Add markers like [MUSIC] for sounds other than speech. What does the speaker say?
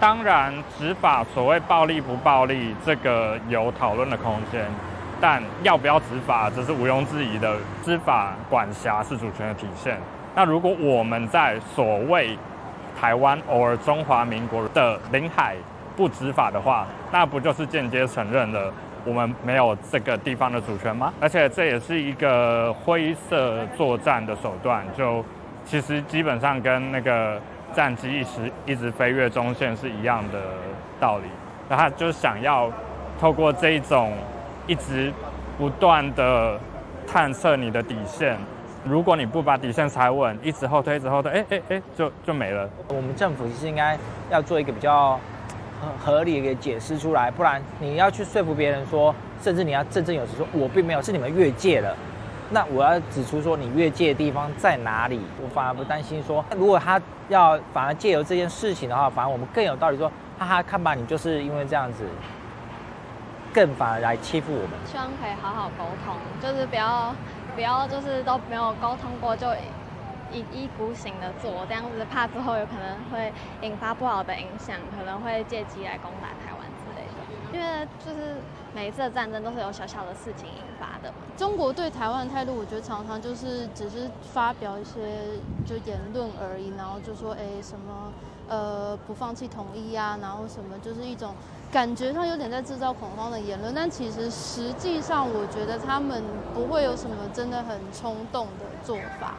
当然，执法所谓暴力不暴力，这个有讨论的空间。但要不要执法，这是毋庸置疑的。执法管辖是主权的体现。那如果我们在所谓台湾偶尔中华民国的领海不执法的话，那不就是间接承认了我们没有这个地方的主权吗？而且这也是一个灰色作战的手段，就其实基本上跟那个战机一直一直飞越中线是一样的道理。那他就想要透过这一种。一直不断的探测你的底线，如果你不把底线踩稳，一直后推，一直后推，哎哎哎，就就没了。我们政府其实应该要做一个比较合理的解释出来，不然你要去说服别人说，甚至你要振振有词说，我并没有，是你们越界了。那我要指出说，你越界的地方在哪里？我反而不担心说，如果他要反而借由这件事情的话，反而我们更有道理说，哈哈，看吧，你就是因为这样子。更反而来欺负我们。希望可以好好沟通，就是不要 [LAUGHS] 不要就是都没有沟通过就一意孤行的做，这样子怕之后有可能会引发不好的影响，可能会借机来攻打台湾之类的。因为就是每一次的战争都是有小小的事情引发的。中国对台湾的态度，我觉得常常就是只是发表一些就言论而已，然后就说哎什么呃不放弃统一啊，然后什么就是一种。感觉上有点在制造恐慌的言论，但其实实际上，我觉得他们不会有什么真的很冲动的做法。